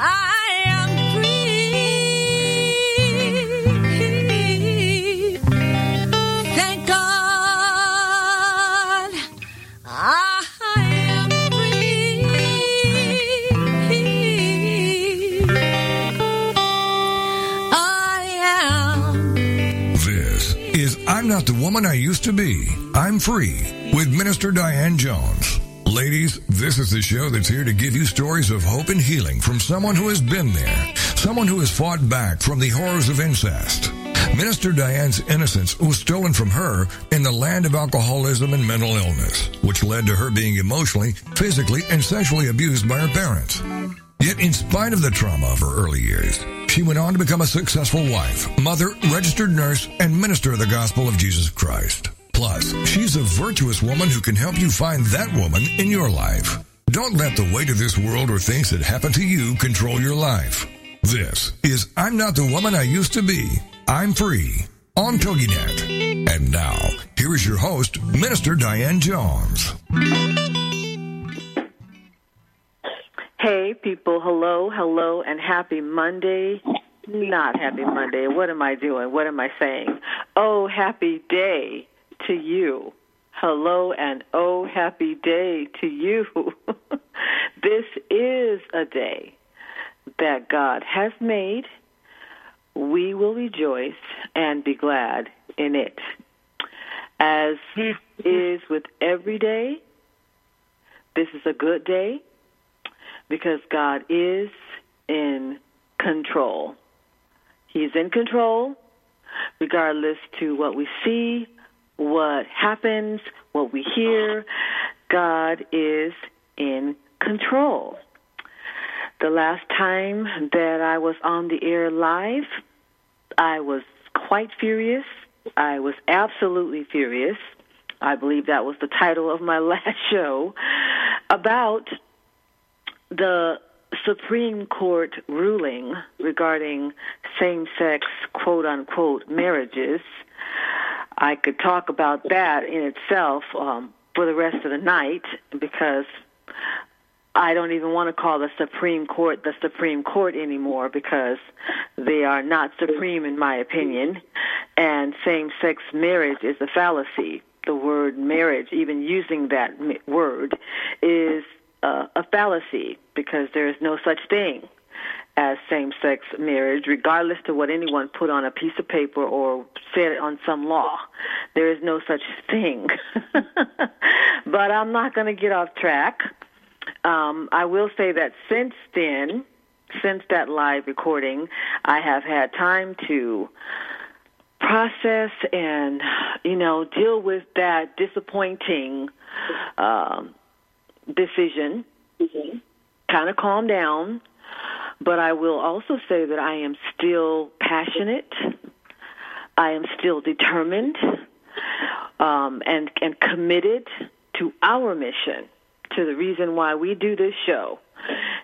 I'm free. Thank God. I am free. I am. This is I'm Not the Woman I Used to Be. I'm Free with Minister Diane Jones. Ladies, this is the show that's here to give you stories of hope and healing from someone who has been there, someone who has fought back from the horrors of incest. Minister Diane's innocence was stolen from her in the land of alcoholism and mental illness, which led to her being emotionally, physically, and sexually abused by her parents. Yet, in spite of the trauma of her early years, she went on to become a successful wife, mother, registered nurse, and minister of the gospel of Jesus Christ. Plus, she's a virtuous woman who can help you find that woman in your life. Don't let the weight of this world or things that happen to you control your life. This is I'm Not the Woman I Used to Be. I'm Free on TogiNet. And now, here is your host, Minister Diane Jones. Hey, people. Hello, hello, and happy Monday. Not happy Monday. What am I doing? What am I saying? Oh, happy day to you. Hello, and oh, happy day to you. this is a day that God has made. We will rejoice and be glad in it. As is with every day, this is a good day because God is in control. He's in control regardless to what we see, what happens, what we hear. God is in control. The last time that I was on the air live, I was quite furious. I was absolutely furious. I believe that was the title of my last show about the Supreme Court ruling regarding same sex quote unquote marriages. I could talk about that in itself um, for the rest of the night because I don't even want to call the Supreme Court the Supreme Court anymore because they are not supreme in my opinion, and same sex marriage is a fallacy. The word marriage, even using that word, is uh, a fallacy because there is no such thing as same-sex marriage, regardless to what anyone put on a piece of paper or said on some law. There is no such thing. but I'm not going to get off track. Um, I will say that since then, since that live recording, I have had time to process and you know deal with that disappointing um, decision, kind of calm down. But I will also say that I am still passionate. I am still determined um, and and committed to our mission, to the reason why we do this show,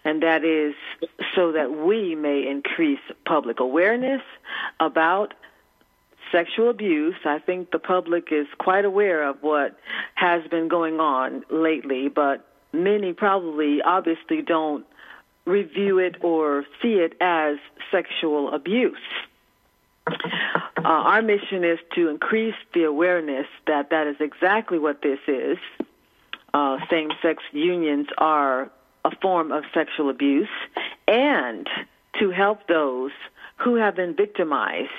and that is so that we may increase public awareness about sexual abuse. I think the public is quite aware of what has been going on lately, but many probably obviously don't review it or see it as sexual abuse. Uh, our mission is to increase the awareness that that is exactly what this is. Uh, same sex unions are a form of sexual abuse, and to help those who have been victimized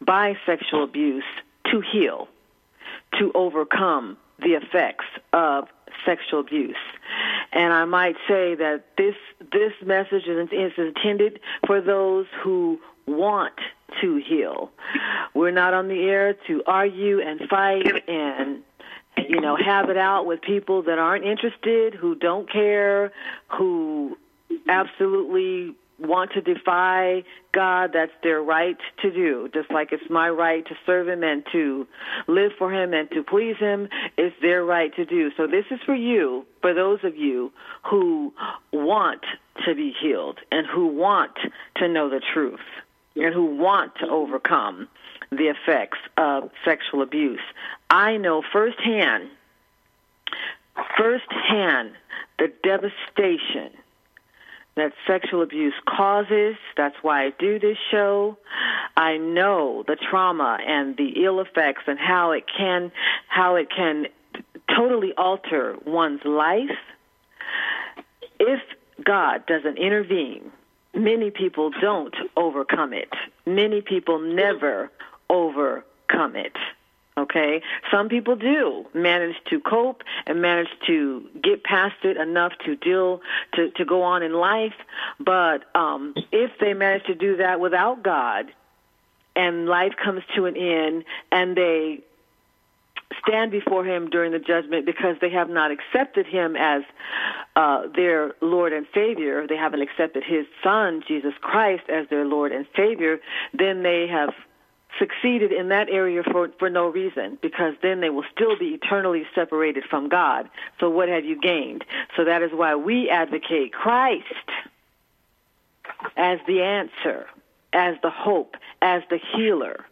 by sexual abuse to heal, to overcome the effects of sexual abuse. And I might say that this this message is, is intended for those who want to heal. We're not on the air to argue and fight and you know have it out with people that aren't interested, who don't care, who absolutely want to defy God, that's their right to do. Just like it's my right to serve Him and to live for Him and to please Him, it's their right to do. So this is for you, for those of you who want to be healed and who want to know the truth and who want to overcome the effects of sexual abuse. I know firsthand, firsthand, the devastation that sexual abuse causes. That's why I do this show. I know the trauma and the ill effects and how it can how it can totally alter one's life if God doesn't intervene. Many people don't overcome it. Many people never overcome it. Okay? Some people do manage to cope and manage to get past it enough to deal to, to go on in life. But um, if they manage to do that without God and life comes to an end and they stand before him during the judgment because they have not accepted him as uh, their Lord and Savior, they haven't accepted his Son, Jesus Christ, as their Lord and Savior, then they have succeeded in that area for, for no reason because then they will still be eternally separated from God. So what have you gained? So that is why we advocate Christ as the answer, as the hope, as the healer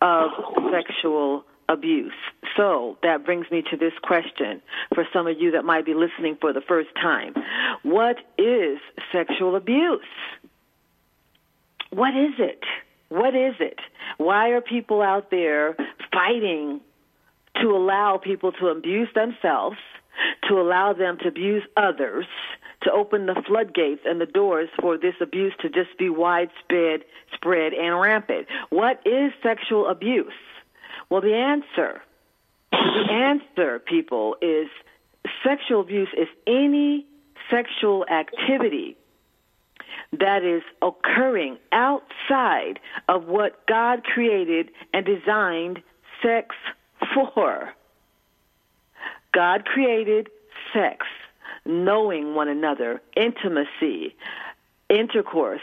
of sexual abuse. So that brings me to this question for some of you that might be listening for the first time. What is sexual abuse? What is it? What is it? Why are people out there fighting to allow people to abuse themselves, to allow them to abuse others, to open the floodgates and the doors for this abuse to just be widespread spread and rampant? What is sexual abuse? Well, the answer, the answer, people, is sexual abuse is any sexual activity that is occurring outside of what God created and designed sex for. God created sex, knowing one another, intimacy, intercourse,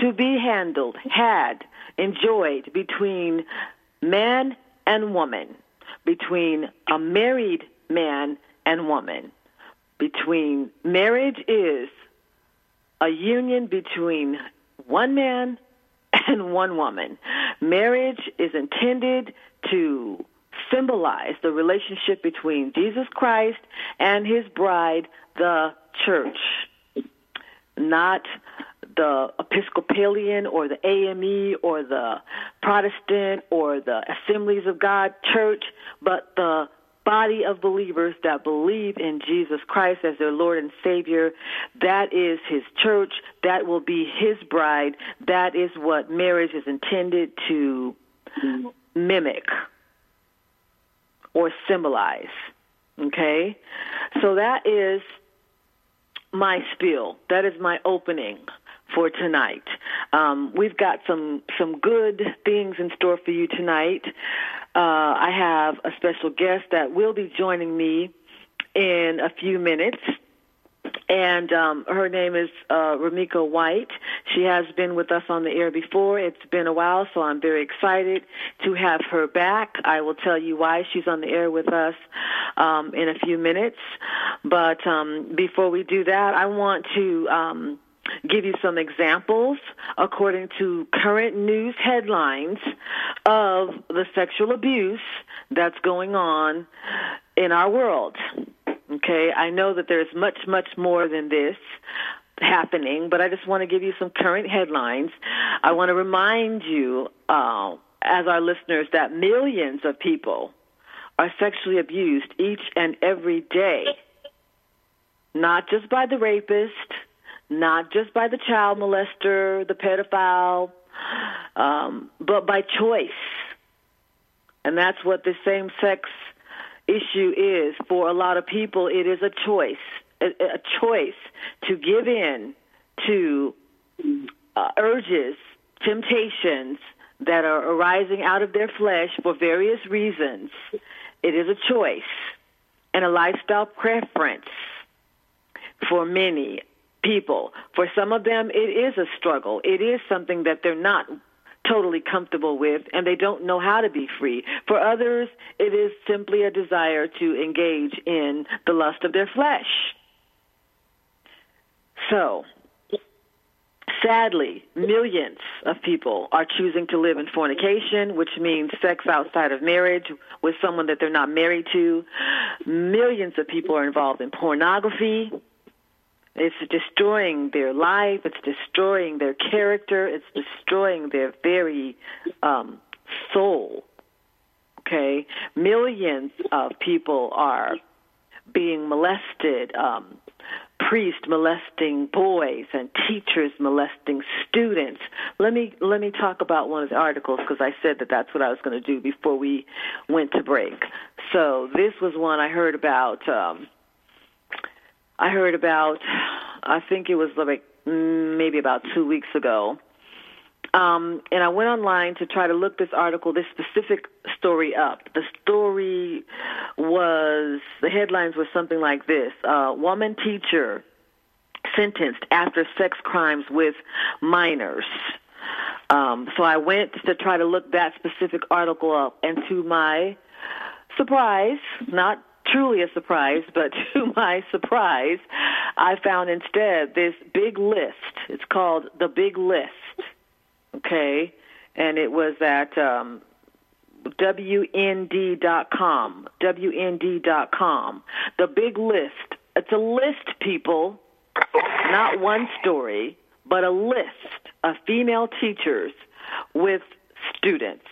to be handled, had, enjoyed between man and woman, between a married man and woman. Between marriage is a union between one man and one woman. Marriage is intended to symbolize the relationship between Jesus Christ and his bride, the church. Not the Episcopalian or the AME or the Protestant or the Assemblies of God church, but the body of believers that believe in Jesus Christ as their Lord and Savior. That is His church. That will be His bride. That is what marriage is intended to mimic or symbolize. Okay? So that is my spiel. That is my opening for tonight. Um, we've got some some good things in store for you tonight. Uh, I have a special guest that will be joining me in a few minutes. And um, her name is uh, Ramika White. She has been with us on the air before. It's been a while, so I'm very excited to have her back. I will tell you why she's on the air with us um, in a few minutes. But um, before we do that, I want to um, give you some examples according to current news headlines of the sexual abuse that's going on in our world. Okay, I know that there's much, much more than this happening, but I just want to give you some current headlines. I want to remind you, uh, as our listeners, that millions of people are sexually abused each and every day, not just by the rapist not just by the child molester, the pedophile, um, but by choice. And that's what the same sex issue is for a lot of people. It is a choice, a, a choice to give in to uh, urges, temptations that are arising out of their flesh for various reasons. It is a choice and a lifestyle preference for many people. For some of them, it is a struggle. It is something that they're not totally comfortable with and they don't know how to be free. For others, it is simply a desire to engage in the lust of their flesh. So, sadly, millions of people are choosing to live in fornication, which means sex outside of marriage with someone that they're not married to. Millions of people are involved in pornography It's destroying their life. It's destroying their character. It's destroying their very um, soul. Okay, millions of people are being molested. Um, priests molesting boys and teachers molesting students. Let me let me talk about one of the articles because I said that that's what I was going to do before we went to break. So this was one I heard about. Um, I heard about. I think it was like maybe about two weeks ago. Um, and I went online to try to look this article, this specific story up. The story was, the headlines were something like this uh, Woman teacher sentenced after sex crimes with minors. Um, so I went to try to look that specific article up, and to my surprise, not truly a surprise, but to my surprise, I found instead this big list. It's called The Big List okay, and it was at um, WND.com. WND.com. The big list. It's a list, people, not one story, but a list of female teachers with students.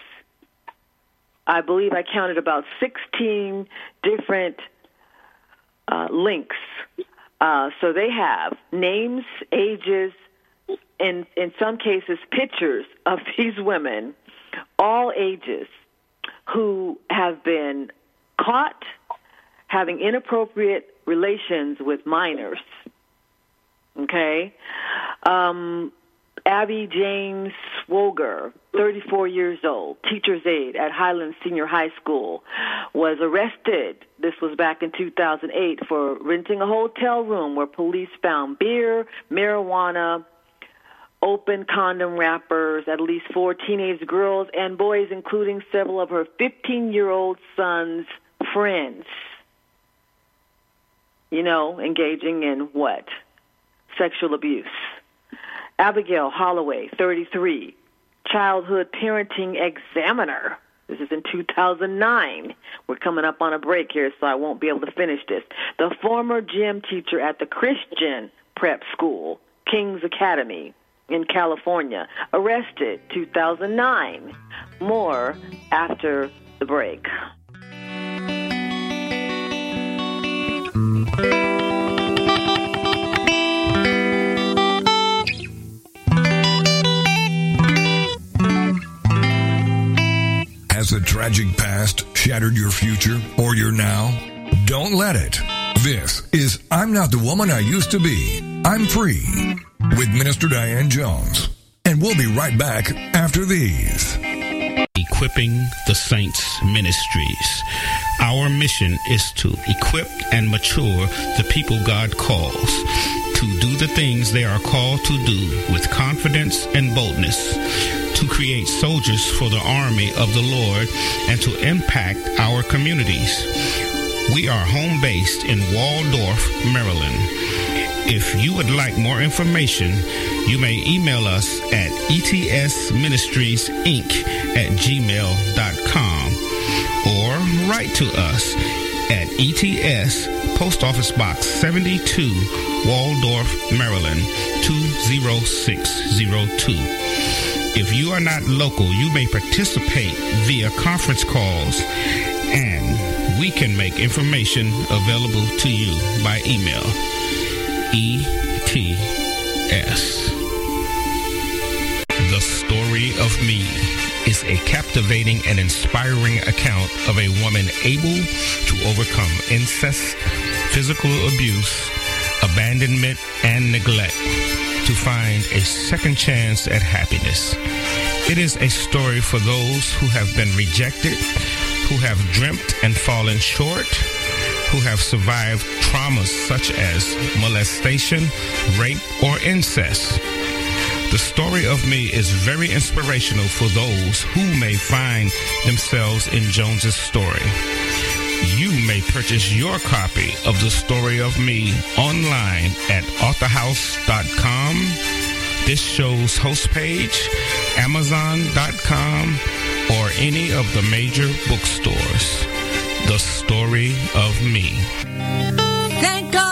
I believe I counted about 16 different uh, links. Uh, so they have names, ages, and in some cases pictures of these women, all ages, who have been caught having inappropriate relations with minors. Okay, um, Abby James Swoger, 34 years old, teacher's aide at Highland Senior High School, was arrested. This was back in 2008 for renting a hotel room where police found beer, marijuana, open condom wrappers, at least four teenage girls and boys, including several of her 15 year old son's friends. You know, engaging in what? Sexual abuse. Abigail Holloway, 33, childhood parenting examiner. This is in 2009. We're coming up on a break here, so I won't be able to finish this. The former gym teacher at the Christian prep school, King's Academy in California, arrested 2009. More after the break. Has a tragic past shattered your future or your now? Don't let it. This is I'm Not the Woman I Used to Be. I'm Free with Minister Diane Jones. And we'll be right back after these. Equipping the Saints Ministries. Our mission is to equip and mature the people God calls to do the things they are called to do with confidence and boldness, to create soldiers for the army of the Lord, and to impact our communities. We are home based in Waldorf, Maryland. If you would like more information, you may email us at etsministriesinc at gmail.com or write to us at ETS Post Office Box 72, Waldorf, Maryland 20602. If you are not local, you may participate via conference calls and we can make information available to you by email. ETS. The Story of Me is a captivating and inspiring account of a woman able to overcome incest, physical abuse, abandonment, and neglect to find a second chance at happiness. It is a story for those who have been rejected, who have dreamt and fallen short, who have survived traumas such as molestation, rape, or incest. The story of me is very inspirational for those who may find themselves in Jones's story. You may purchase your copy of the story of me online at authorhouse.com, this show's host page, amazon.com, or any of the major bookstores. The story of me. Thank God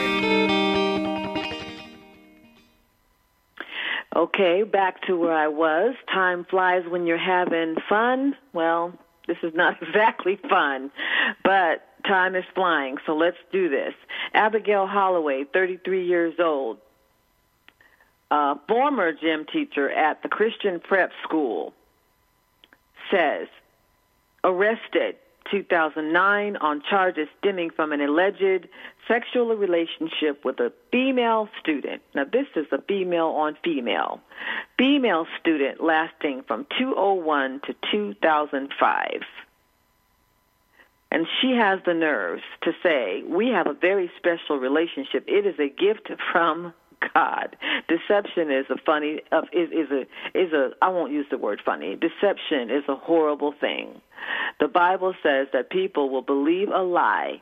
Okay, back to where I was. Time flies when you're having fun. Well, this is not exactly fun, but time is flying, so let's do this. Abigail Holloway, 33 years old, a former gym teacher at the Christian Prep School, says, arrested 2009 on charges stemming from an alleged sexual relationship with a female student. Now, this is a female on female. Female student lasting from 201 to 2005. And she has the nerves to say, We have a very special relationship. It is a gift from God. Deception is a funny uh, is is a is a I won't use the word funny. Deception is a horrible thing. The Bible says that people will believe a lie.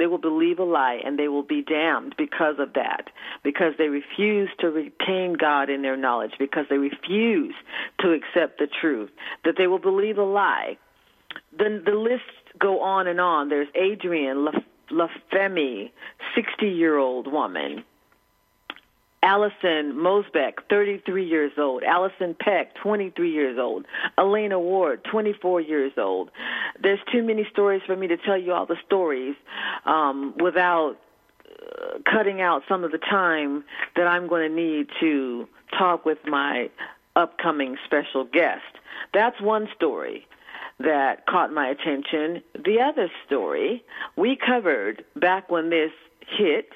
They will believe a lie and they will be damned because of that. Because they refuse to retain God in their knowledge, because they refuse to accept the truth, that they will believe a lie. Then the lists go on and on. There's Adrienne LaFemme, 60 year old woman. Allison Mosbeck, 33 years old. Allison Peck, 23 years old. Elena Ward, 24 years old. There's too many stories for me to tell you all the stories um, without uh, cutting out some of the time that I'm going to need to talk with my upcoming special guest. That's one story that caught my attention. The other story we covered back when this hit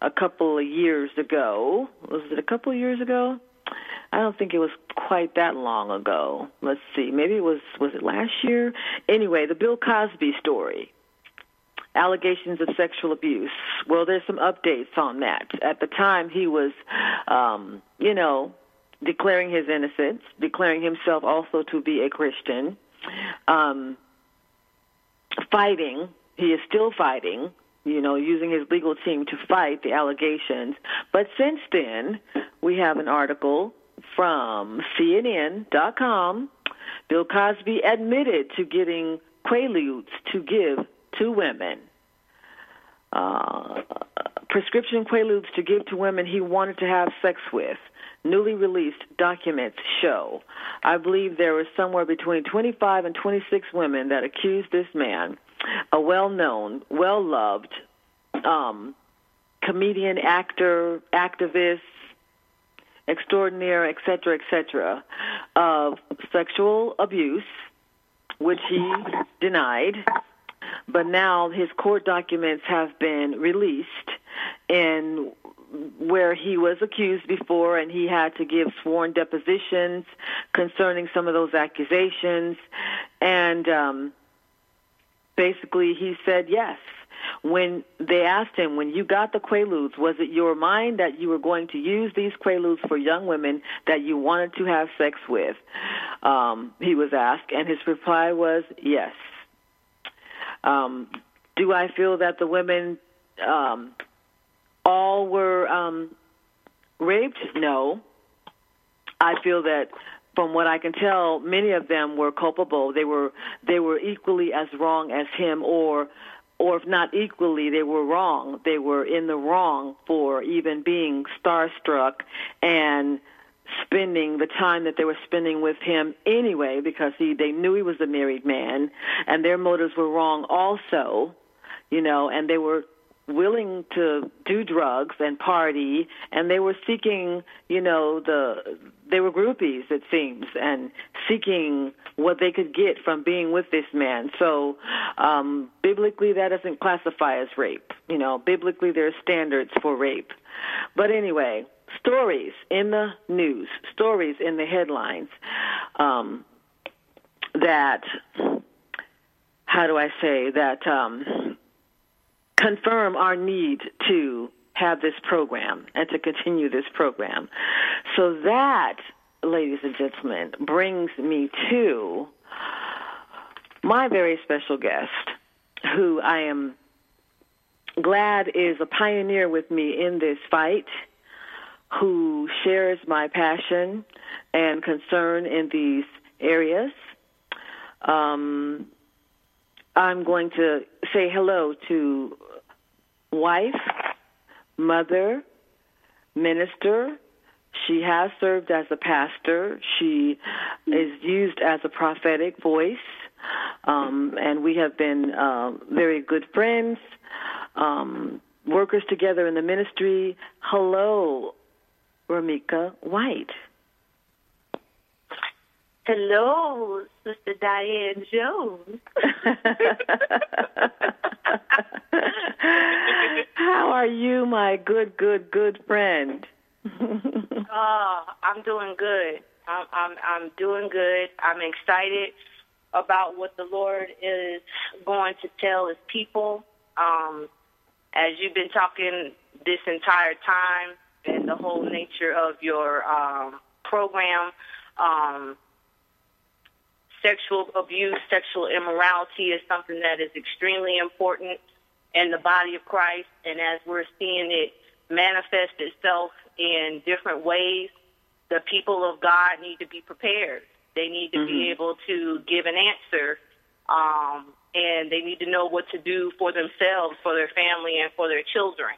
a couple of years ago. Was it a couple of years ago? I don't think it was quite that long ago. Let's see. Maybe it was was it last year? Anyway, the Bill Cosby story. Allegations of sexual abuse. Well, there's some updates on that. At the time he was um, you know, declaring his innocence, declaring himself also to be a Christian. Um fighting, he is still fighting you know, using his legal team to fight the allegations. But since then, we have an article from CNN.com. Bill Cosby admitted to getting quaaludes to give to women. Uh, prescription quaaludes to give to women he wanted to have sex with. Newly released documents show. I believe there were somewhere between 25 and 26 women that accused this man a well-known, well-loved um, comedian, actor, activist, extraordinaire, etc., etc., of sexual abuse, which he denied. But now his court documents have been released, and where he was accused before, and he had to give sworn depositions concerning some of those accusations, and um, basically he said yes. When they asked him, when you got the Quaaludes, was it your mind that you were going to use these Quaaludes for young women that you wanted to have sex with? Um, he was asked, and his reply was yes. Um, do I feel that the women um, all were um, raped? No. I feel that from what I can tell, many of them were culpable. They were they were equally as wrong as him, or or if not equally, they were wrong. They were in the wrong for even being starstruck and spending the time that they were spending with him anyway, because he they knew he was a married man, and their motives were wrong also. You know, and they were willing to do drugs and party and they were seeking you know the they were groupies it seems and seeking what they could get from being with this man. So um biblically that doesn't classify as rape. You know biblically there are standards for rape. But anyway stories in the news stories in the headlines um that how do i say that um confirm our need to have this program and to continue this program. So that ladies and gentlemen, brings me to my very special guest, who I am glad is a pioneer with me in this fight, who shares my passion and concern in these areas. Um, I'm going to say hello to wife, mother, minister. She has served as a pastor. She is used as a prophetic voice. Um, and we have been uh, very good friends, um, workers together in the ministry. Hello, Ramika White. Hello, Sister Diane Jones. How are you, my good, good, good friend? oh, I'm doing good. I'm, I'm I'm doing good. I'm excited about what the Lord is going to tell His people. Um, as you've been talking this entire time, and the whole nature of your um, program. Um, sexual abuse, sexual immorality is something that is extremely important in the body of Christ. And as we're seeing it manifest itself in different ways, the people of God need to be prepared. They need to mm-hmm. be able to give an answer, um, and they need to know what to do for themselves, for their family, and for their children.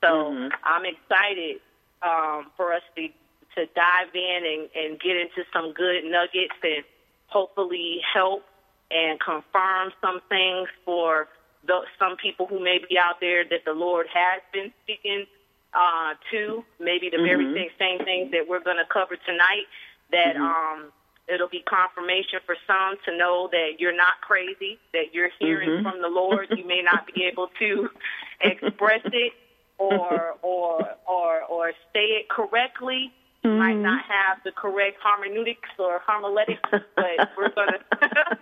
So mm-hmm. I'm excited um, for us to to dive in and, and get into some good nuggets and hopefully help and confirm some things for the, some people who may be out there that the Lord has been speaking uh, to. Maybe the mm-hmm. very same things that we're going to cover tonight. That mm-hmm. um, it'll be confirmation for some to know that you're not crazy, that you're hearing mm-hmm. from the Lord. You may not be able to express it or or or or say it correctly, Mm-hmm. Might not have the correct hermeneutics or homiletics, but we're gonna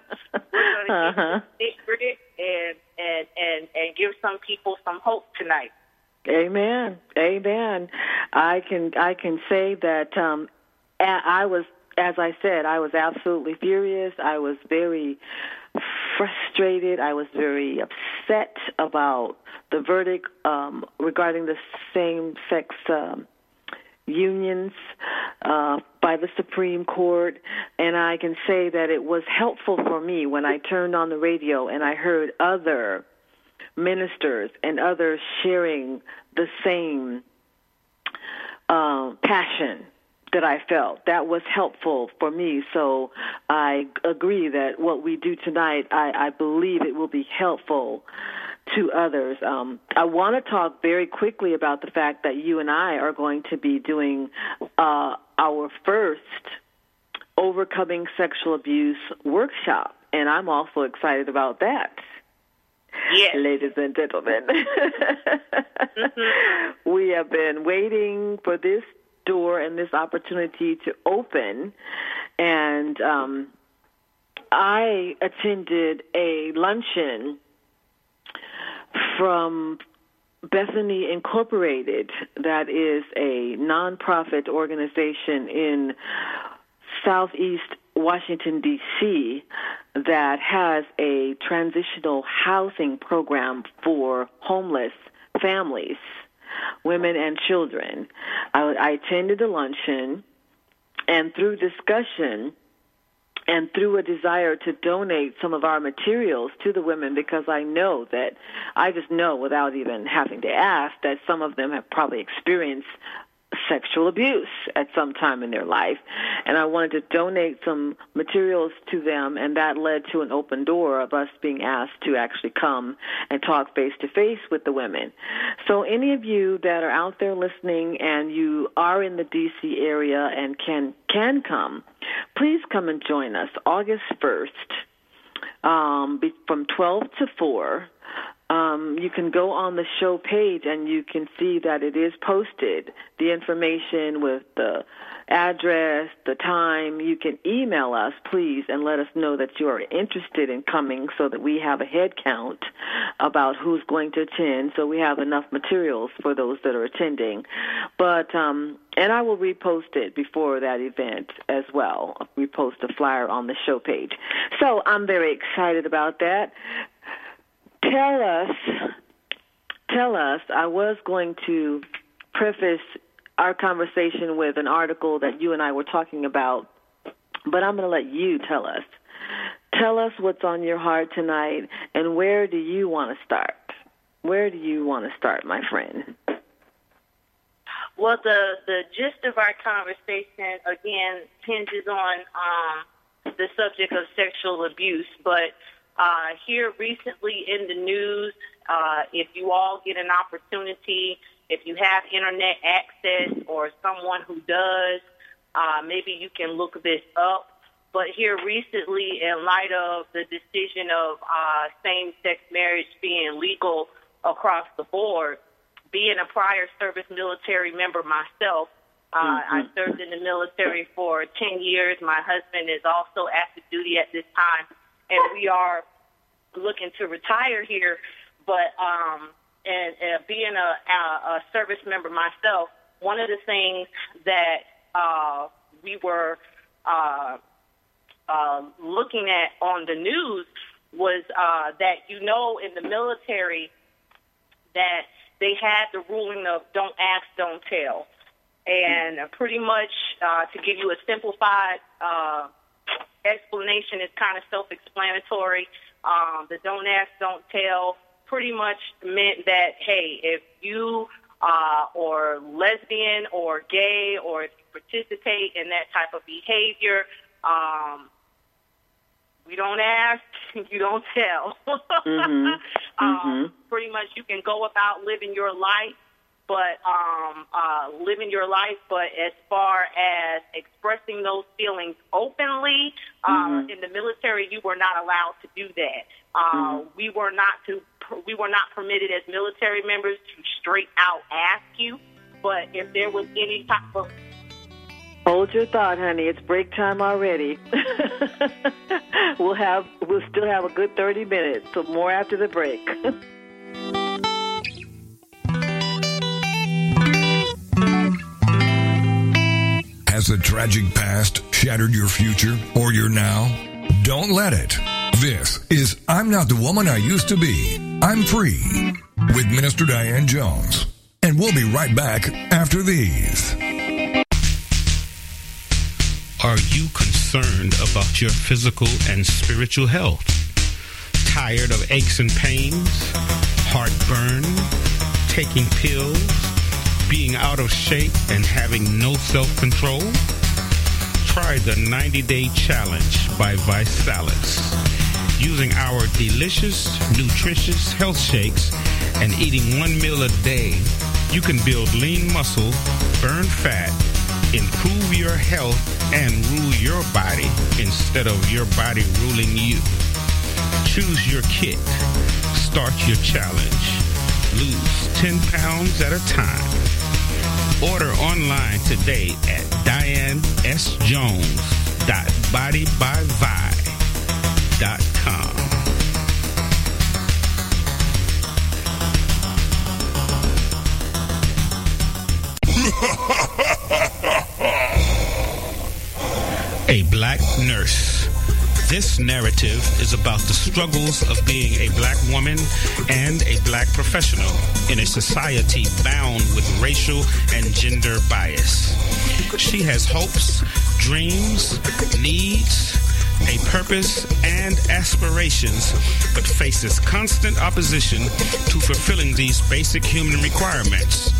we're gonna uh-huh. get it and and and and give some people some hope tonight. Amen. Amen. I can I can say that um I was as I said, I was absolutely furious. I was very frustrated. I was very upset about the verdict um, regarding the same sex um, unions uh, by the Supreme Court, and I can say that it was helpful for me when I turned on the radio and I heard other ministers and others sharing the same uh, passion that I felt. That was helpful for me. So I agree that what we do tonight, I, I believe it will be helpful to others. Um, I want to talk very quickly about the fact that you and I are going to be doing uh, our first overcoming sexual abuse workshop, and I'm also excited about that. Yes. Ladies and gentlemen, mm-hmm. we have been waiting for this door and this opportunity to open, and um, I attended a luncheon from Bethany Incorporated, that is a nonprofit organization in Southeast Washington, D.C., that has a transitional housing program for homeless families, women, and children. I, I attended the luncheon, and through discussion, and through a desire to donate some of our materials to the women because I know that I just know without even having to ask that some of them have probably experienced sexual abuse at some time in their life. And I wanted to donate some materials to them, and that led to an open door of us being asked to actually come and talk face to face with the women. So, any of you that are out there listening and you are in the DC area and can can come, please come and join us August 1st um, from 12 to 4. Um, you can go on the show page and you can see that it is posted. The information with the address, the time. You can email us, please, and let us know that you are interested in coming so that we have a head count about who's going to attend so we have enough materials for those that are attending. But, um, and I will repost it before that event as well. Repost a flyer on the show page. So I'm very excited about that. Tell us, tell us, I was going to preface our conversation with an article that you and I were talking about, but I'm going to let you tell us. Tell us what's on your heart tonight, and where do you want to start? Where do you want to start, my friend? Well, the the gist of our conversation again hinges on um, the subject of sexual abuse, but uh, here recently in the news, uh, if you all get an opportunity if you have internet access or someone who does, uh, maybe you can look this up. But here recently, in light of the decision of uh, same-sex marriage being legal across the board, being a prior service military member myself, uh, mm-hmm. I served in the military for 10 years. My husband is also active duty at this time, and we are looking to retire here. But um, and uh, being a, a, a service member myself, one of the things that uh, we were uh, uh, looking at on the news was uh, that you know in the military that they had the ruling of don't ask, don't tell. And pretty much, uh, to give you a simplified uh, explanation, is kind of self-explanatory. Um, the don't ask, don't tell pretty much meant that, hey, if you uh, or lesbian or gay or if you participate in that type of behavior, um, we don't ask, you don't tell. mm-hmm. Um, mm-hmm. Pretty much, you can go about living your life, but um, uh, living your life. But as far as expressing those feelings openly, uh, mm-hmm. in the military, you were not allowed to do that. Uh, mm-hmm. We were not to we were not permitted as military members to straight out ask you. But if there was any type of Hold your thought, honey. It's break time already. we'll have we'll still have a good 30 minutes, so more after the break. Has a tragic past shattered your future or your now? Don't let it. This is I'm Not the Woman I Used to Be. I'm Free with Minister Diane Jones. And we'll be right back after these. Are you concerned about your physical and spiritual health? Tired of aches and pains, heartburn, taking pills, being out of shape, and having no self control? Try the 90 Day Challenge by ViSalus using our delicious, nutritious health shakes and eating one meal a day, you can build lean muscle, burn fat, improve your health, and rule your body instead of your body ruling you. Choose your kit. Start your challenge. Lose 10 pounds at a time. Order online today at dianesjones.bodybyvi.com com. a black nurse. This narrative is about the struggles of being a black woman and a black professional in a society bound with racial and gender bias. She has hopes, dreams, needs, a purpose, and aspirations, but faces constant opposition to fulfilling these basic human requirements.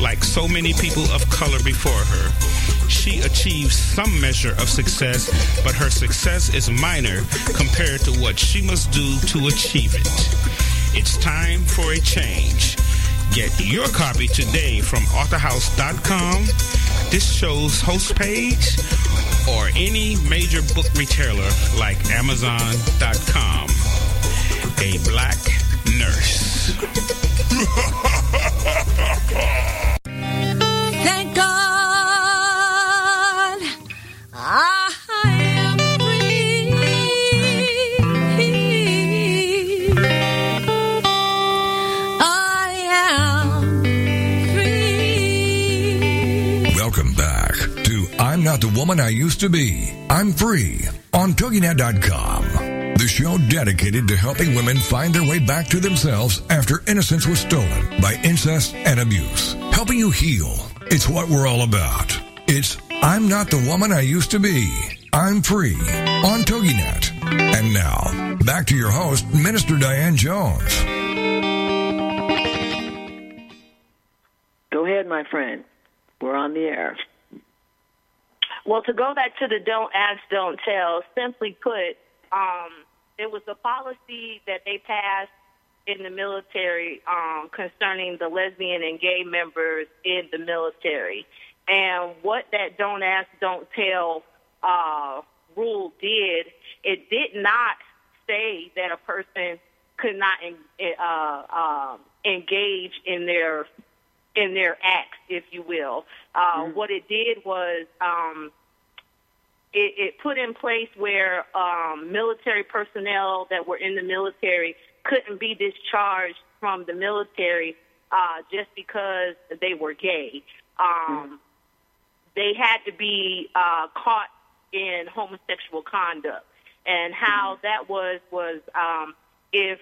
Like so many people of color before her, she achieves some measure of success, but her success is minor compared to what she must do to achieve it. It's time for a change. Get your copy today from authorhouse.com, this show's host page, or any major book retailer like Amazon.com. A black nurse. Not the Woman I Used to Be. I'm Free on TogiNet.com. The show dedicated to helping women find their way back to themselves after innocence was stolen by incest and abuse. Helping you heal. It's what we're all about. It's I'm Not the Woman I Used to Be. I'm Free on TogiNet. And now, back to your host, Minister Diane Jones. Go ahead, my friend. We're on the air. Well, to go back to the don't ask, don't tell, simply put, um, it was a policy that they passed in the military um, concerning the lesbian and gay members in the military. And what that don't ask, don't tell uh, rule did, it did not say that a person could not en- uh, um, engage in their in their acts, if you will. Uh, What it did was um, it, it put in place where um, military personnel that were in the military couldn't be discharged from the military uh, just because they were gay. Um, They had to be uh, caught in homosexual conduct, and how that was was um, if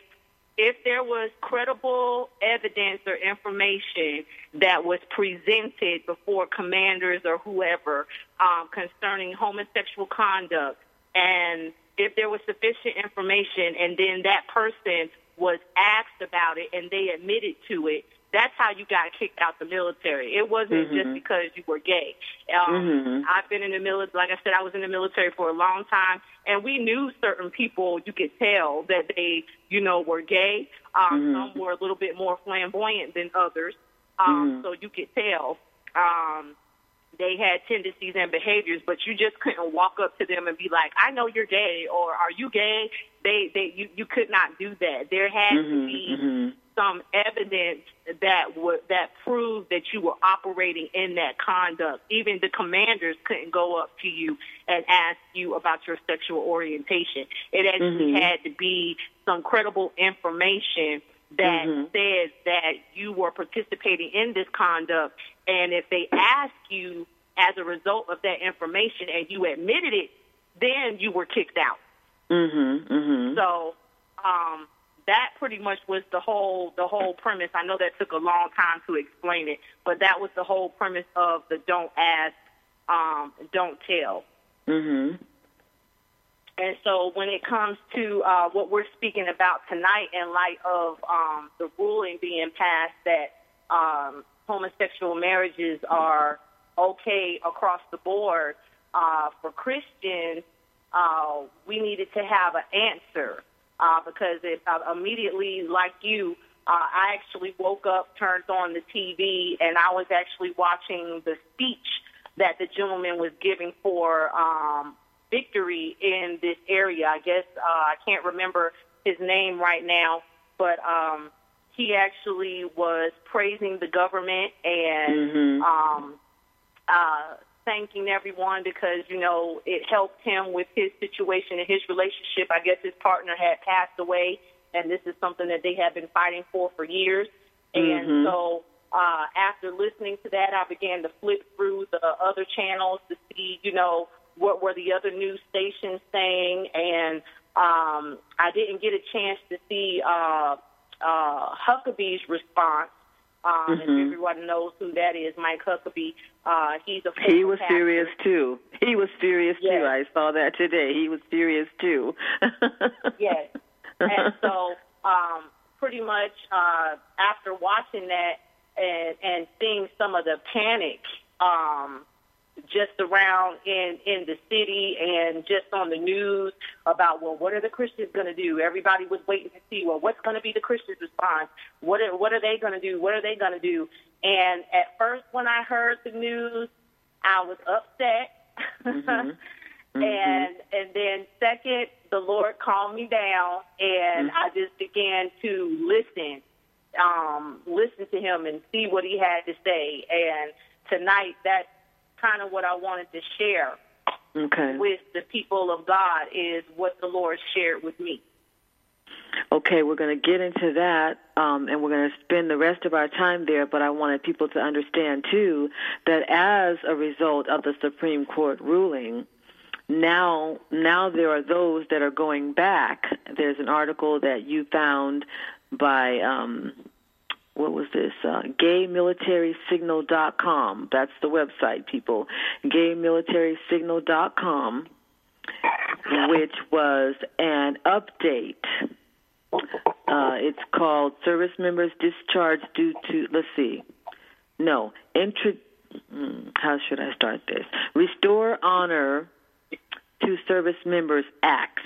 if there was credible evidence or information that was presented before commanders or whoever um, concerning homosexual conduct, and if there was sufficient information, and then that person was asked about it and they admitted to it, that's how you got kicked out the military. It wasn't just because you were gay. Um, I've been in the military, like I said, I was in the military for a long time, and we knew certain people. You could tell that they, you know, were gay. Um, Some were a little bit more flamboyant than others, um, so you could tell. Um, they had tendencies and behaviors, but you just couldn't walk up to them and be like, "I know you're gay," or "Are you gay?" They, they, you, you could not do that. There had to mm-hmm, be mm-hmm. some evidence that would that proved that you were operating in that conduct. Even the commanders couldn't go up to you and ask you about your sexual orientation. It actually mm-hmm. had to be some credible information that says that you were participating in this conduct. And if they ask you as a result of that information and you admitted it, then you were kicked out. Mm-hmm. Mm-hmm. So um, that pretty much was the whole the whole premise. I know that took a long time to explain it, but that was the whole premise of the don't ask, um, don't tell. Mm-hmm. And so when it comes to uh, what we're speaking about tonight in light of um, the ruling being passed that um, homosexual marriages are okay across the board uh, for Christians, uh, we needed to have an answer uh, because it, uh, immediately, like you, uh, I actually woke up, turned on the TV, and I was actually watching the speech that the gentleman was giving for um, victory in this area. I guess uh, I can't remember his name right now, but um, he actually was praising the government and um, uh, thanking everyone because you know it helped him with his situation and his relationship. I guess his partner had passed away, and this is something that they have been fighting for for years. And so uh, after listening to that, I began to flip through the other channels to see, you know, what were the other news stations saying, and um, I didn't get a chance to see uh, uh, Huckabee's response. Um, If everyone knows who that is, Mike Huckabee, uh, he's a He was pastor. serious too. He was serious Yes. too. I saw that today. He was serious too. yes. And so, um, pretty much uh, after watching that and and seeing some of the panic um, just around in in the city and just on the news about well, what are the Christians going to do? Everybody was waiting to see well, what's going to be the Christians' response? What are, what are they going to do? What are they going to do? And at first, when I heard the news, I was upset. Mm-hmm. And mm-hmm. and then second, the Lord calmed me down, and mm-hmm. I just began to listen um, listen to him and see what he had to say. And tonight, that's kind of what I wanted to share Okay. with the people of God is what the Lord shared with me. Okay, we're going to get into that, um, and we're going to spend the rest of our time there. But I wanted people to understand too that as a result of the Supreme Court ruling, now now there are those that are going back. There's an article that you found by um, what was this? Uh, GayMilitarySignal.com. That's the website, people. GayMilitarySignal.com, which was an update. Uh, it's called Service Members Discharged Due to, let's see, no, intro, hmm, how should I start this? Restore Honor to Service Members Act.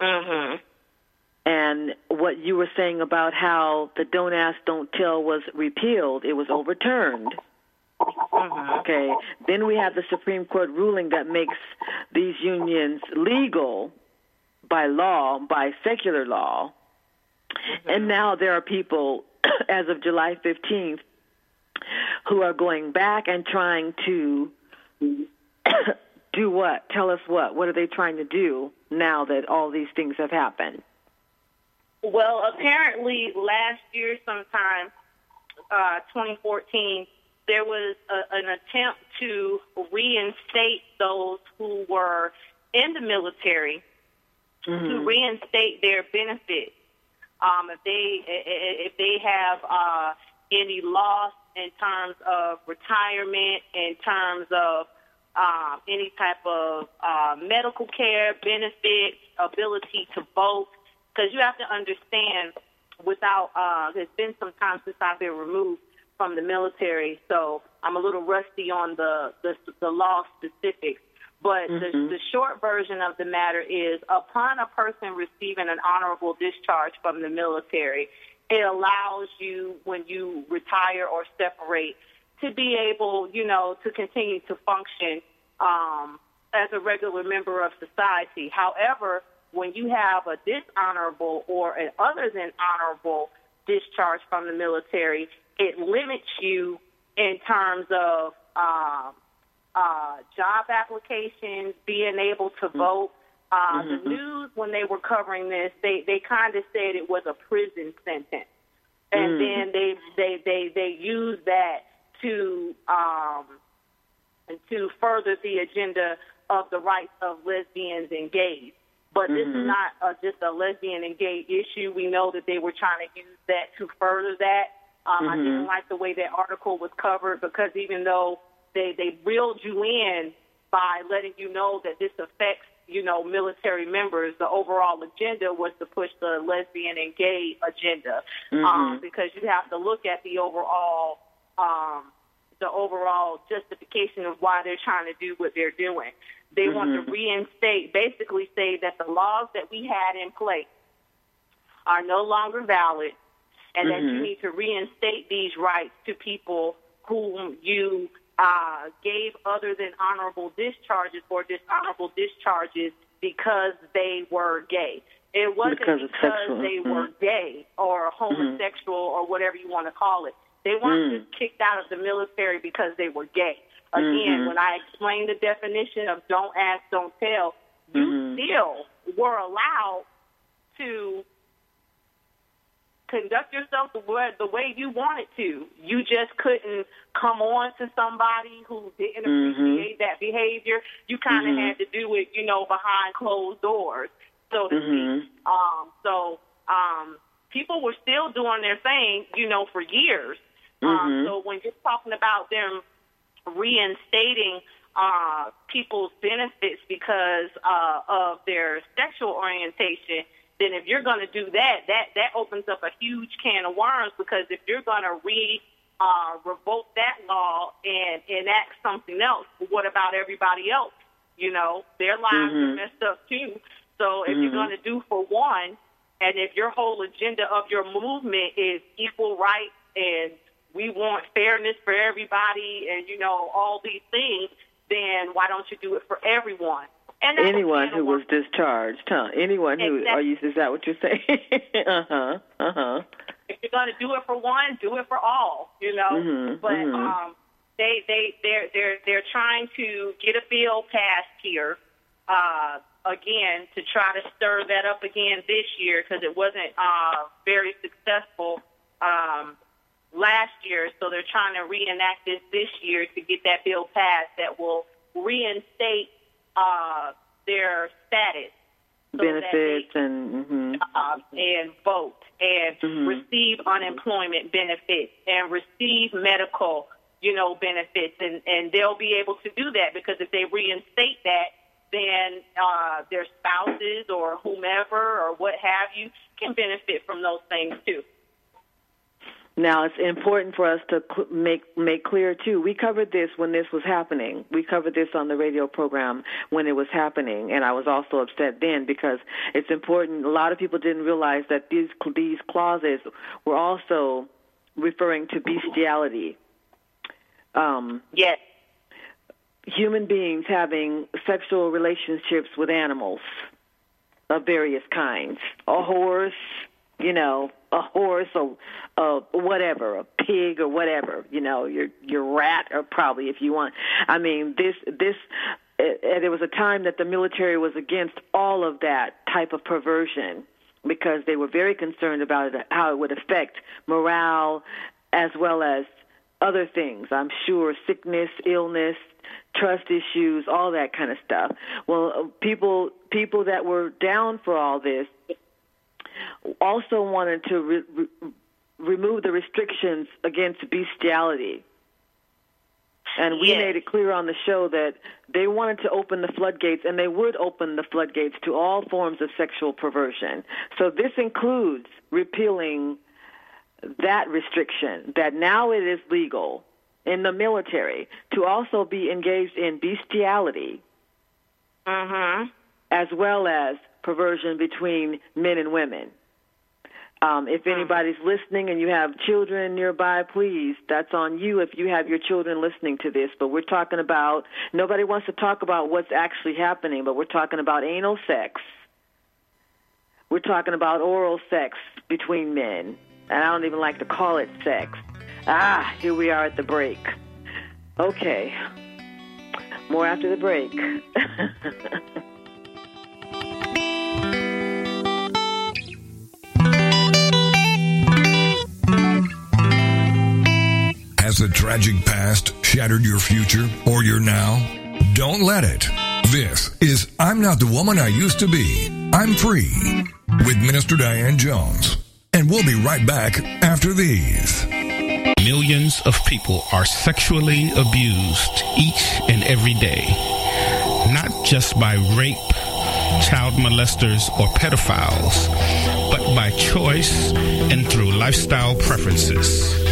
Mm-hmm. And what you were saying about how the Don't Ask, Don't Tell was repealed, it was overturned. Mm-hmm. Okay. Then we have the Supreme Court ruling that makes these unions legal by law, by secular law. Mm-hmm. And now there are people, as of July 15th, who are going back and trying to do what? Tell us what? What are they trying to do now that all these things have happened? Well, apparently last year, sometime, uh, 2014, there was a, an attempt to reinstate those who were in the military to reinstate their benefits. Um, if they if they have uh, any loss in terms of retirement, in terms of um, any type of uh, medical care benefits, ability to vote, because you have to understand, without uh, there's been some time since I've been removed from the military, so I'm a little rusty on the the, the law specifics. But the, the short version of the matter is upon a person receiving an honorable discharge from the military, it allows you, when you retire or separate, to be able, you know, to continue to function um, as a regular member of society. However, when you have a dishonorable or an other than honorable discharge from the military, it limits you in terms of um, uh, job applications, being able to vote. Uh, The news, when they were covering this, they they kind of said it was a prison sentence, and then they they they they used that to um, to further the agenda of the rights of lesbians and gays. But this is not uh, just a lesbian and gay issue. We know that they were trying to use that to further that. Um, I didn't like the way that article was covered because even though they they reeled you in by letting you know that this affects you know military members, the overall agenda was to push the lesbian and gay agenda um, because you have to look at the overall um, the overall justification of why they're trying to do what they're doing. They want to reinstate, basically say that the laws that we had in place are no longer valid and that you need to reinstate these rights to people whom you uh, gave other than honorable discharges or dishonorable discharges because they were gay. It wasn't Because because, they mhm. were gay or homosexual or whatever you want to call it. They weren't just kicked out of the military because they were gay. Again, when I explained the definition of don't ask, don't tell, you still were allowed to conduct yourself the way, the way you wanted to. You just couldn't come on to somebody who didn't appreciate that behavior. You kind of had to do it, you know, behind closed doors, so to speak. Um, so um, people were still doing their thing, you know, for years. Um, so when you're talking about them reinstating uh, people's benefits because uh, of their sexual orientation, then if you're going to do that, that that opens up a huge can of worms. Because if you're going to re uh, revoke that law and enact something else, what about everybody else? You know, their lives are messed up too. So if you're going to do for one, and if your whole agenda of your movement is equal rights and we want fairness for everybody and you know all these things, then why don't you do it for everyone? And Anyone who was discharged, huh? Anyone who are you? Is that what you're saying? uh huh. Uh huh. If you're going to do it for one, do it for all. You know, Mhm, but mhm. um, they they they're they're they're trying to get a bill passed here uh, again to try to stir that up again this year because it wasn't uh, very successful um, last year. So they're trying to reenact this this year to get that bill passed that will reinstate uh, their status. so that they Benefits and mhm. uh, and vote and Mhm. receive unemployment benefits and receive medical, you know, benefits, and and they'll be able to do that because if they reinstate that, then uh, their spouses or whomever or what have you can benefit from those things too. Now it's important for us to cl- make make clear too. We covered this when this was happening. We covered this on the radio program when it was happening, and I was also upset then because it's important. A lot of people didn't realize that these these clauses were also referring to bestiality. Um, Yes, human beings having sexual relationships with animals of various kinds. A horse, you know, a horse or uh, whatever, a pig or whatever, you know, your your rat or probably if you want. I mean, this this uh, uh, there was a time that the military was against all of that type of perversion because they were very concerned about it, how it would affect morale as well as other things. I'm sure sickness, illness, trust issues, all that kind of stuff. Well, people people that were down for all this also wanted to re- re- remove the restrictions against bestiality. And we Yes. made it clear on the show that they wanted to open the floodgates, and they would open the floodgates to all forms of sexual perversion. So this includes repealing that restriction, that now it is legal in the military to also be engaged in bestiality mhm, as well as perversion between men and women. Um, if anybody's listening and you have children nearby, please, that's on you if you have your children listening to this. But we're talking about, nobody wants to talk about what's actually happening, but we're talking about anal sex. We're talking about oral sex between men. And I don't even like to call it sex. Ah, here we are at the break. Okay. More after the break. Has the tragic past shattered your future or your now? Don't let it. This is I'm Not the Woman I Used to Be. I'm Free with Minister Diane Jones. And we'll be right back after these. Millions of people are sexually abused each and every day, not just by rape, child molesters, or pedophiles, but by choice and through lifestyle preferences.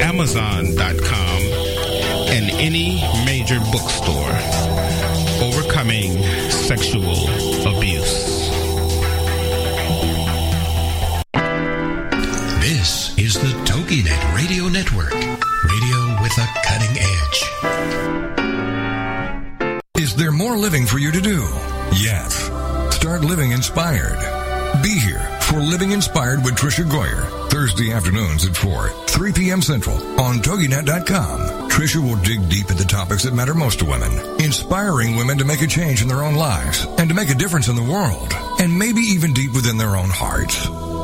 amazon.com, and any major bookstore. Overcoming Sexual Abuse. This is the TogiNet Radio Network, radio with a cutting edge. Is there more living for you to do? Yes. Start living inspired. Living Inspired with Tricia Goyer, Thursday afternoons at 4, 3 p.m. Central on TogiNet.com. Tricia will dig deep into the topics that matter most to women, inspiring women to make a change in their own lives and to make a difference in the world, and maybe even deep within their own hearts.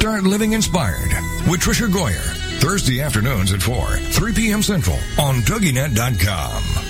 Start living inspired with Tricia Goyer. Thursday afternoons at 4, 3 p.m. Central on TogiNet.com.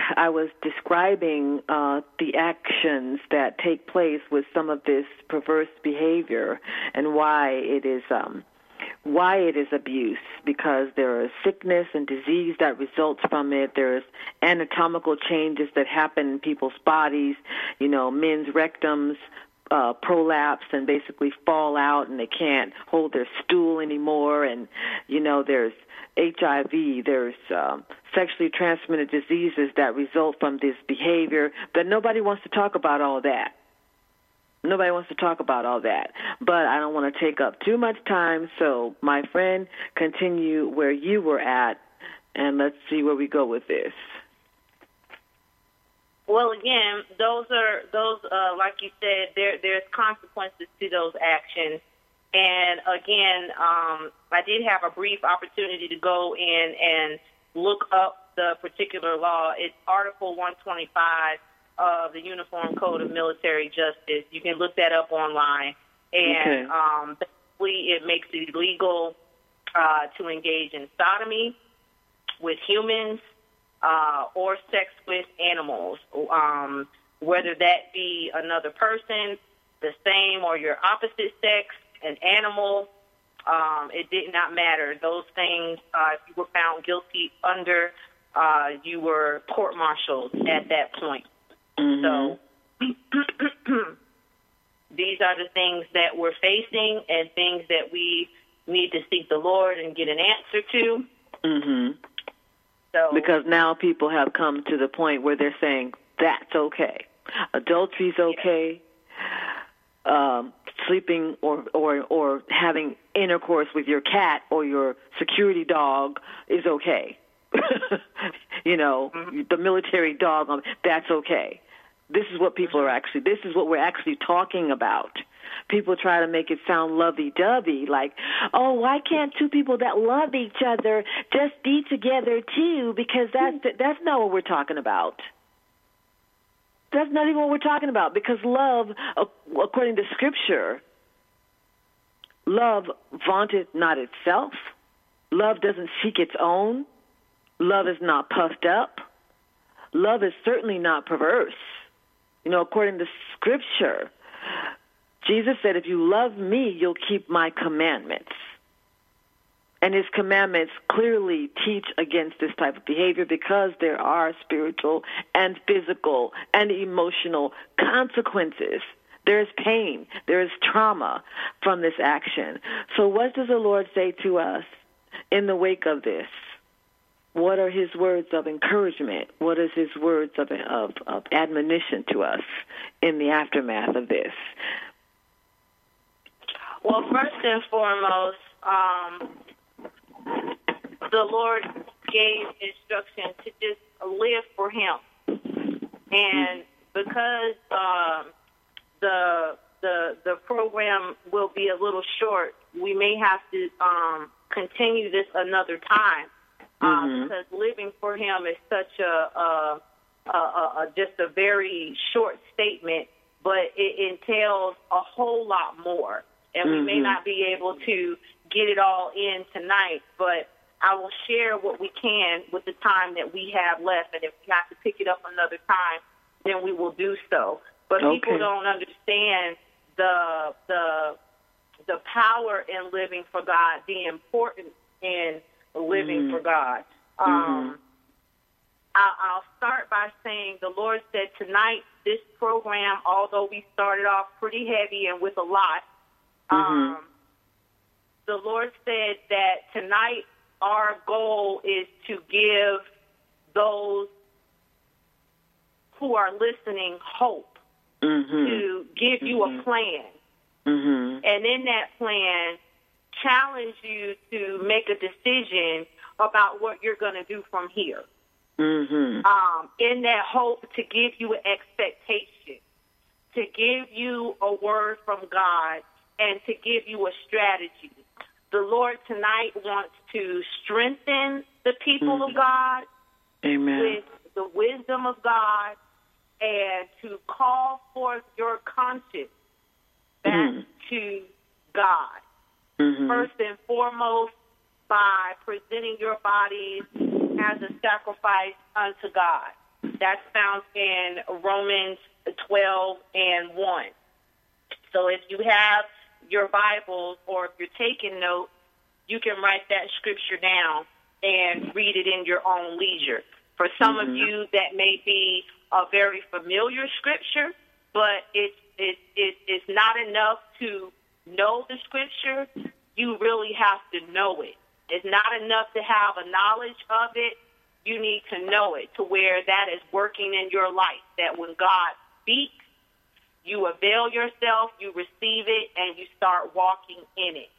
I was describing uh, the actions that take place with some of this perverse behavior and why it is um, why it is abuse because there is sickness and disease that results from it. There's anatomical changes that happen in people's bodies. You know, men's rectums uh, prolapse and basically fall out and they can't hold their stool anymore. And, you know, there's HIV, there's um, sexually transmitted diseases that result from this behavior, but nobody wants to talk about all that. Nobody wants to talk about all that. But I don't want to take up too much time, so my friend, continue where you were at, and let's see where we go with this. Well, again, those are those uh, like you said. There there's consequences to those actions, and again, um, I did have a brief opportunity to go in and look up the particular law. It's Article 125 of the Uniform Code of Military Justice. You can look that up online, and Okay. um, basically, it makes it illegal uh, to engage in sodomy with humans uh, or sex with animals, um, whether that be another person, the same or your opposite sex, an animal. Um, it did not matter. Those things, uh, if you were found guilty under, uh, you were court-martialed at that point. So these are the things that we're facing and things that we need to seek the Lord and get an answer to. Mm-hmm. So Because now people have come to the point where they're saying that's okay. Adultery's okay. Um, sleeping or, or or having intercourse with your cat or your security dog is okay. you know, mm-hmm. the military dog, um, that's okay. This is what people are mm-hmm. actually. This is what we're actually talking about. People try to make it sound lovey-dovey, like, oh, why can't two people that love each other just be together too? Because that's mm-hmm. that's not what we're talking about. That's not even what we're talking about. Because love, uh, according to Scripture, love vaunted not itself. Love doesn't seek its own. Love is not puffed up. Love is certainly not perverse. You know, according to Scripture, Jesus said, If you love me, you'll keep my commandments. And his commandments clearly teach against this type of behavior because there are spiritual and physical and emotional consequences. There is pain, there is trauma from this action. So, what does the Lord say to us in the wake of this? What are his words of encouragement? What is his words of, of, of admonition to us in the aftermath of this? Well, first and foremost, um, the Lord gave instruction to just live for Him, and because um, the the the program will be a little short, we may have to um, continue this another time uh, because living for Him is such a, a, a, a, a just a very short statement, but it entails a whole lot more. And we may not be able to get it all in tonight, but I will share what we can with the time that we have left, and if we have to pick it up another time, then we will do so. But people don't understand the the the power in living for God, the importance in living for God. Um, I- I'll start by saying the Lord said tonight this program, although we started off pretty heavy and with a lot, um, the Lord said that tonight our goal is to give those who are listening hope, Mhm. to give you a plan. Mhm. And in that plan, challenge you to make a decision about what you're going to do from here. Mhm. Um, in that hope to give you an expectation, to give you a word from God, and to give you a strategy. The Lord tonight wants to strengthen the people of God Amen. with the wisdom of God and to call forth your conscience back Mhm. to God. Mhm. First and foremost, by presenting your bodies as a sacrifice unto God. That's found in Romans 12 and 1. So if you have your Bibles or if you're taking notes, you can write that scripture down and read it in your own leisure. For some of Mhm. you, that may be a very familiar scripture, but it's it, it, it's not enough to know the scripture. You really have to know it. It's not enough to have a knowledge of it. You need to know it to where that is working in your life. That when God speaks, you avail yourself, you receive it, and you start walking in it.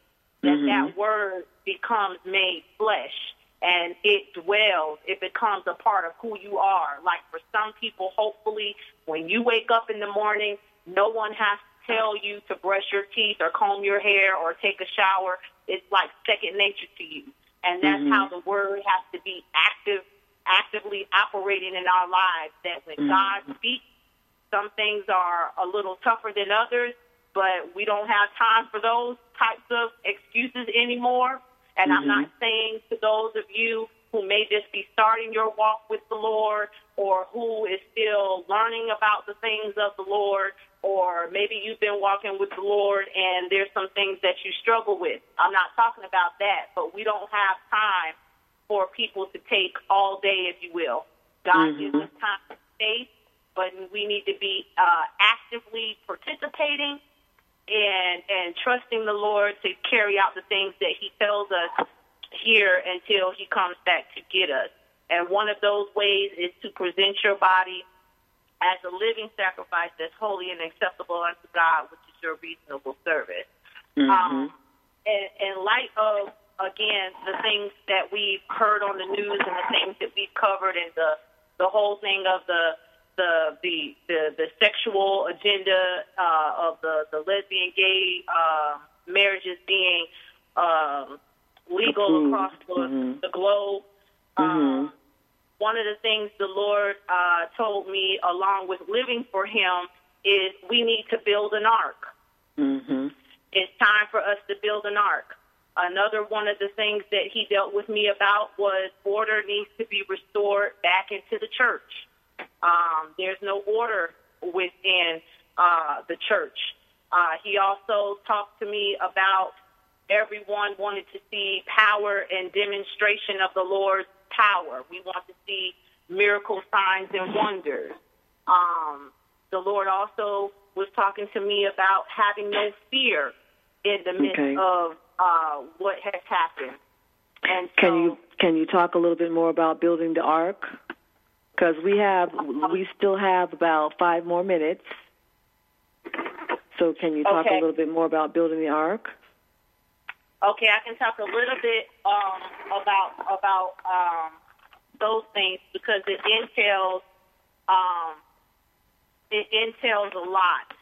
That Mhm. that word becomes made flesh and it dwells. It becomes a part of who you are. Like for some people, hopefully, when you wake up in the morning, no one has to tell you to brush your teeth or comb your hair or take a shower. It's like second nature to you. And that's Mhm. how the word has to be active, actively operating in our lives. That when Mhm. God speaks, some things are a little tougher than others, but we don't have time for those types of excuses anymore. And I'm not saying to those of you who may just be starting your walk with the Lord or who is still learning about the things of the Lord, or maybe you've been walking with the Lord and there's some things that you struggle with. I'm not talking about that, but we don't have time for people to take all day, if you will. God Mhm. gives us time and space, but we need to be uh, actively participating and and trusting the Lord to carry out the things that He tells us here until He comes back to get us. And one of those ways is to present your body as a living sacrifice that's holy and acceptable unto God, which is your reasonable service. Mhm. Um, in, in light of again the things that we've heard on the news and the things that we've covered and the the whole thing of the the the the, the sexual agenda uh, of the the lesbian gay uh, marriages being um, legal Approved. across the, Mhm. the globe. Mhm. Um, one of the things the Lord uh, told me, along with living for Him, is we need to build an ark. Mhm. It's time for us to build an ark. Another one of the things that he dealt with me about was order needs to be restored back into the church. Um, there's no order within uh, the church. Uh, he also talked to me about everyone wanted to see power and demonstration of the Lord's power. We want to see miracle signs and wonders. Um, the Lord also was talking to me about having no fear in the midst Okay. of uh, what has happened. And so, Can you can you talk a little bit more about building the ark? Because we have we still have about five more minutes. So can you talk Okay. a little bit more about building the ark? Okay, I can talk a little bit um, about about um, those things because it entails um, it entails a lot.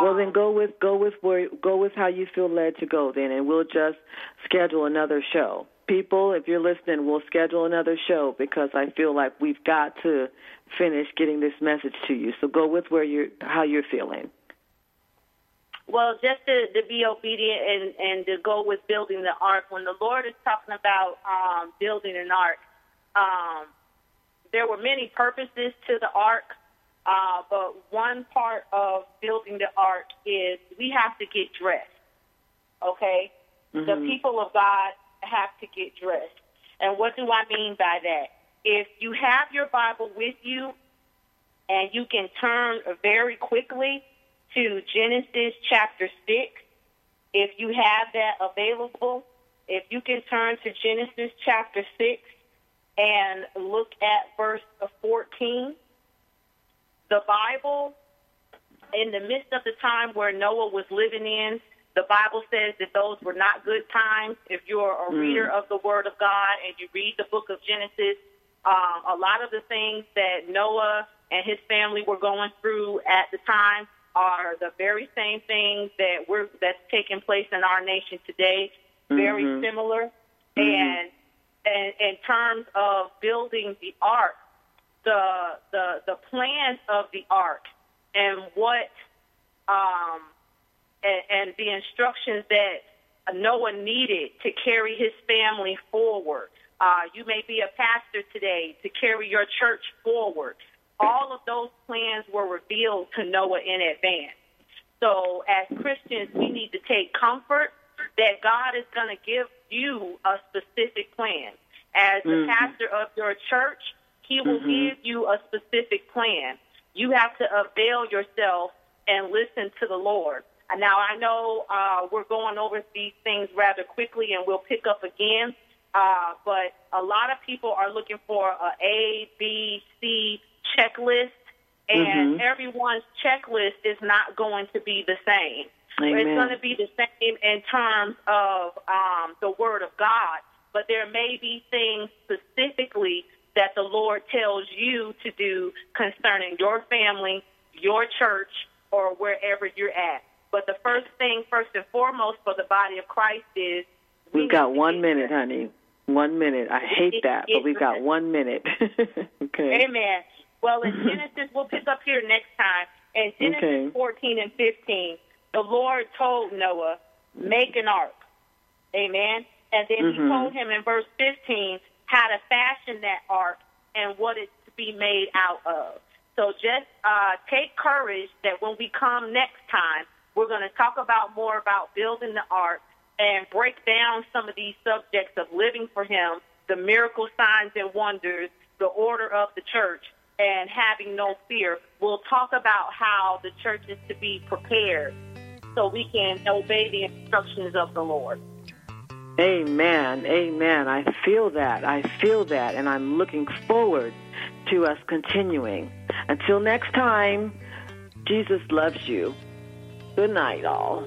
Well, Um, then go with go with where go with how you feel led to go. Then, and we'll just schedule another show. People, if you're listening, we'll schedule another show because I feel like we've got to finish getting this message to you. So go with where you're how you're feeling. Well, just to, to be obedient and, and to go with building the ark. When the Lord is talking about um, building an ark, um, there were many purposes to the ark, uh, but one part of building the ark is we have to get dressed. Okay, the Mhm. people of God have to get dressed. And what do I mean by that? If you have your Bible with you and you can turn very quickly to Genesis chapter 6, If you have that available, if you can turn to Genesis chapter 6 and look at verse 14, the Bible, in the midst of the time where Noah was living in, the Bible says that those were not good times. If you're a reader of the Word of God and you read the book of Genesis, um, a lot of the things that Noah and his family were going through at the time are the very same things that we're that's taking place in our nation today. Very Mhm. similar, and, and in terms of building the ark, the the the plans of the ark and what um and, and the instructions that Noah needed to carry his family forward. Uh, you may be a pastor today to carry your church forward. All of those plans were revealed to Noah in advance. So, as Christians, we need to take comfort that God is going to give you a specific plan. As the Mhm. pastor of your church, He will Mhm. give you a specific plan. You have to avail yourself and listen to the Lord. Now, I know uh, we're going over these things rather quickly, and we'll pick up again. Uh, but a lot of people are looking for a A, B, C checklist, and Mhm. everyone's checklist is not going to be the same. It's going to be the same in terms of um, the Word of God, but there may be things specifically that the Lord tells you to do concerning your family, your church, or wherever you're at. But the first thing, first and foremost, for the body of Christ is we We've got one minute, there. honey. One minute. I hate that, but we've got one minute. okay. Amen. Well, in Genesis, we'll pick up here next time. In Genesis Okay. 14 and 15, the Lord told Noah, make an ark. Amen. And then he Mhm. told him in verse 15 how to fashion that ark and what it's to be made out of. So just uh, take courage that when we come next time, we're going to talk about more about building the ark and break down some of these subjects of living for Him, the miracle signs and wonders, the order of the church, and having no fear. We'll talk about how the church is to be prepared so we can obey the instructions of the Lord. Amen. Amen. I feel that. I feel that. And I'm looking forward to us continuing. Until next time, Jesus loves you. Good night, all.